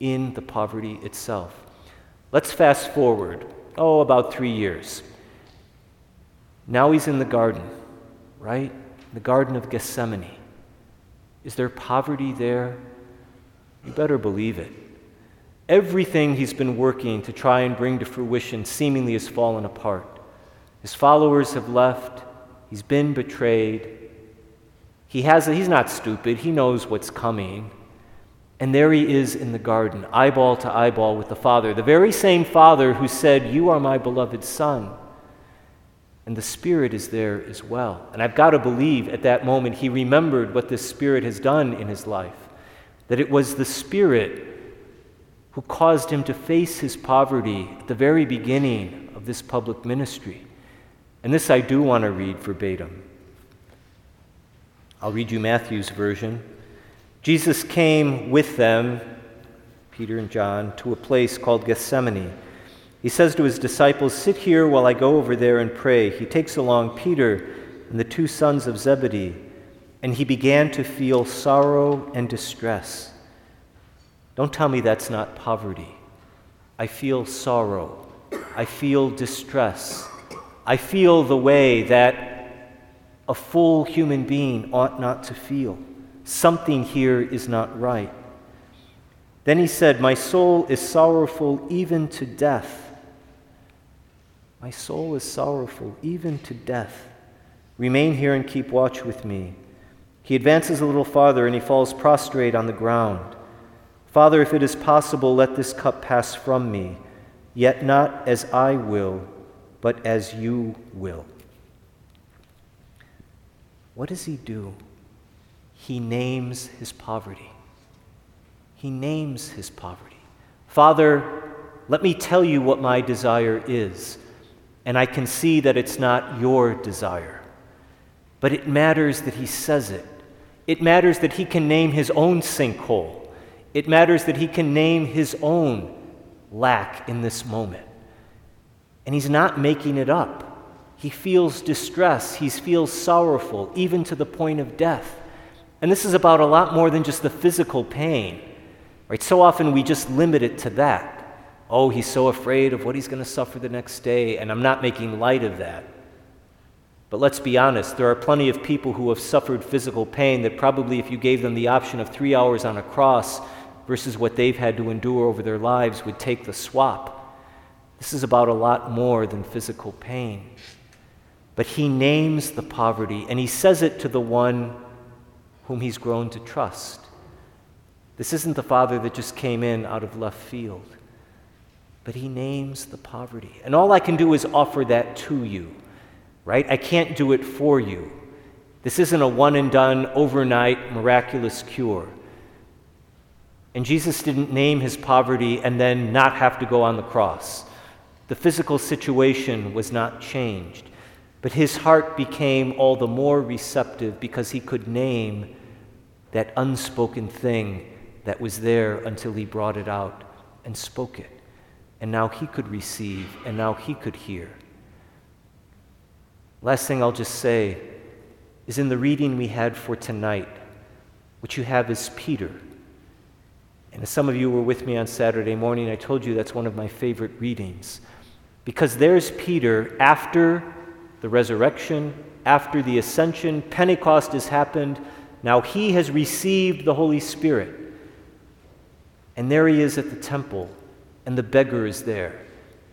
in the poverty itself. Let's fast forward, oh, about three years. Now he's in the garden, right? The Garden of Gethsemane. Is there poverty there? You better believe it. Everything he's been working to try and bring to fruition seemingly has fallen apart. His followers have left, he's been betrayed. He has, he's not stupid, he knows what's coming. And there he is in the garden, eyeball to eyeball with the Father, the very same Father who said, You are my beloved Son. And the Spirit is there as well. And I've got to believe at that moment he remembered what this Spirit has done in his life. That it was the Spirit who caused him to face his poverty at the very beginning of this public ministry. And this I do want to read verbatim. I'll read you Matthew's version. Jesus came with them, Peter and John, to a place called Gethsemane. He says to his disciples, Sit here while I go over there and pray. He takes along Peter and the two sons of Zebedee, and he began to feel sorrow and distress. Don't tell me that's not poverty. I feel sorrow. I feel distress. I feel the way that a full human being ought not to feel. Something here is not right. Then he said, My soul is sorrowful even to death. My soul is sorrowful even to death. Remain here and keep watch with me. He advances a little farther and he falls prostrate on the ground. Father, if it is possible, let this cup pass from me, yet not as I will, but as you will. What does he do? He names his poverty. He names his poverty. Father, let me tell you what my desire is, and I can see that it's not your desire. But it matters that he says it. It matters that he can name his own sinkhole. It matters that he can name his own lack in this moment. And he's not making it up. He feels distress, he feels sorrowful, even to the point of death. And this is about a lot more than just the physical pain. Right? So often we just limit it to that. Oh, he's so afraid of what he's going to suffer the next day, and I'm not making light of that. But let's be honest, there are plenty of people who have suffered physical pain that probably, if you gave them the option of three hours on a cross versus what they've had to endure over their lives, would take the swap. This is about a lot more than physical pain. But he names the poverty, and he says it to the one whom he's grown to trust. This isn't the father that just came in out of left field, but he names the poverty. And all I can do is offer that to you, right? I can't do it for you. This isn't a one and done, overnight, miraculous cure. And Jesus didn't name his poverty and then not have to go on the cross. The physical situation was not changed. But his heart became all the more receptive because he could name that unspoken thing that was there until he brought it out and spoke it. And now he could receive, and now he could hear. Last thing I'll just say is in the reading we had for tonight, what you have is Peter. And as some of you were with me on Saturday morning, I told you that's one of my favorite readings. Because there's Peter after the resurrection, after the ascension, Pentecost has happened. Now he has received the Holy Spirit. And there he is at the temple, and the beggar is there.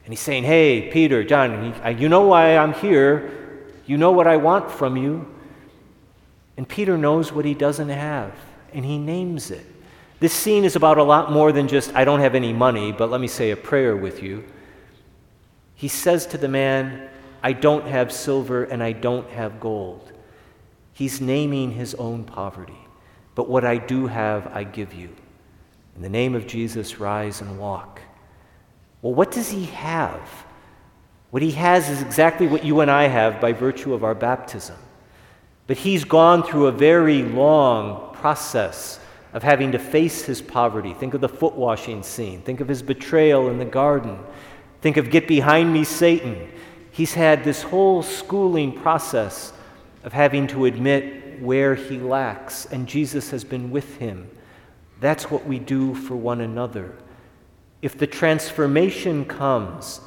And he's saying, Hey, Peter, John, you know why I'm here. You know what I want from you. And Peter knows what he doesn't have, and he names it. This scene is about a lot more than just, I don't have any money, but let me say a prayer with you. He says to the man, I don't have silver and I don't have gold. He's naming his own poverty. But what I do have, I give you. In the name of Jesus, rise and walk. Well, what does he have? What he has is exactly what you and I have by virtue of our baptism. But he's gone through a very long process of having to face his poverty. Think of the foot washing scene. Think of his betrayal in the garden. Think of Get Behind Me, Satan. He's had this whole schooling process of having to admit where he lacks, and Jesus has been with him. That's what we do for one another. If the transformation comes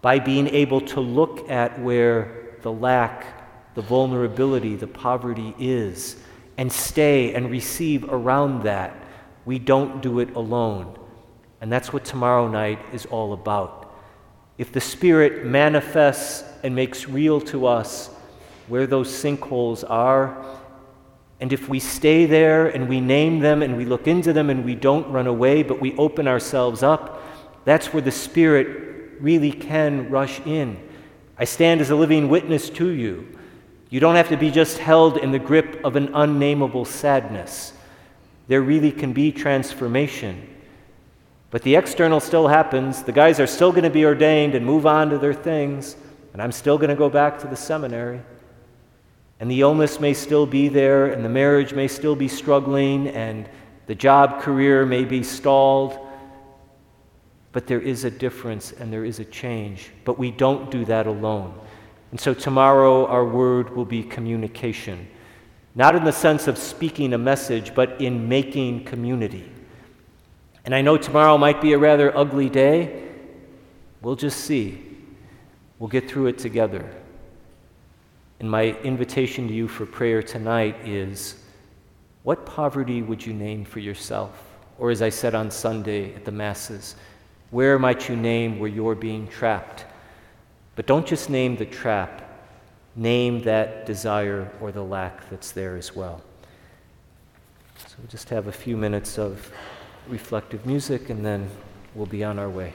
by being able to look at where the lack, the vulnerability, the poverty is, and stay and receive around that, we don't do it alone. And that's what tomorrow night is all about if the Spirit manifests and makes real to us where those sinkholes are, and if we stay there and we name them and we look into them and we don't run away, but we open ourselves up, that's where the Spirit really can rush in. I stand as a living witness to you. You don't have to be just held in the grip of an unnameable sadness. There really can be transformation. But the external still happens. The guys are still going to be ordained and move on to their things, and I'm still going to go back to the seminary. And the illness may still be there, and the marriage may still be struggling, and the job career may be stalled. But there is a difference and there is a change. But we don't do that alone. And so tomorrow our word will be communication. Not in the sense of speaking a message, but in making community. And I know tomorrow might be a rather ugly day. We'll just see. We'll get through it together. And my invitation to you for prayer tonight is what poverty would you name for yourself? Or, as I said on Sunday at the Masses, where might you name where you're being trapped? But don't just name the trap, name that desire or the lack that's there as well. So we'll just have a few minutes of reflective music, and then we'll be on our way.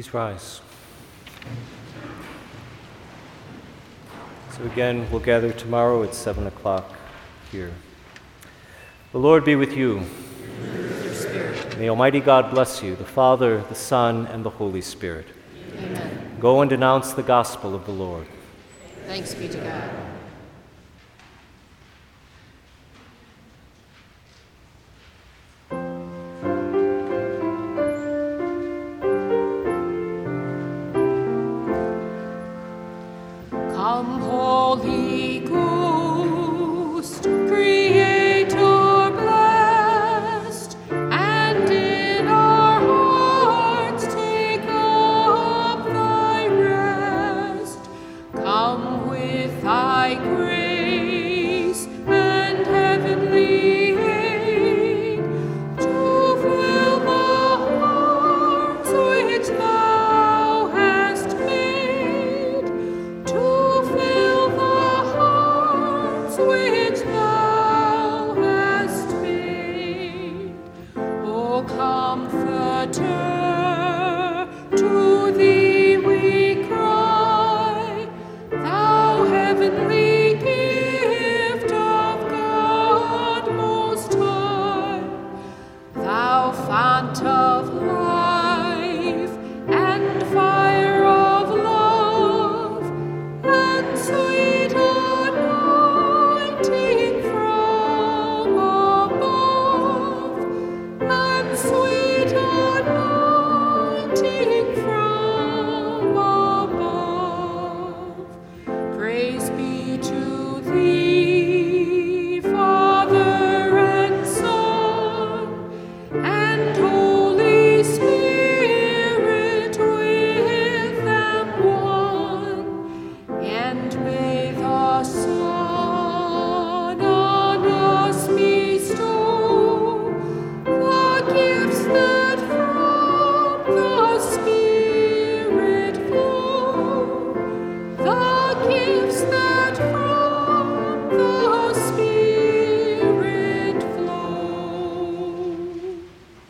Please rise. So, again, we'll gather tomorrow at 7 o'clock here. The Lord be with you. May Almighty God bless you, the Father, the Son, and the Holy Spirit. Amen. Go and announce the gospel of the Lord. Thanks be to God.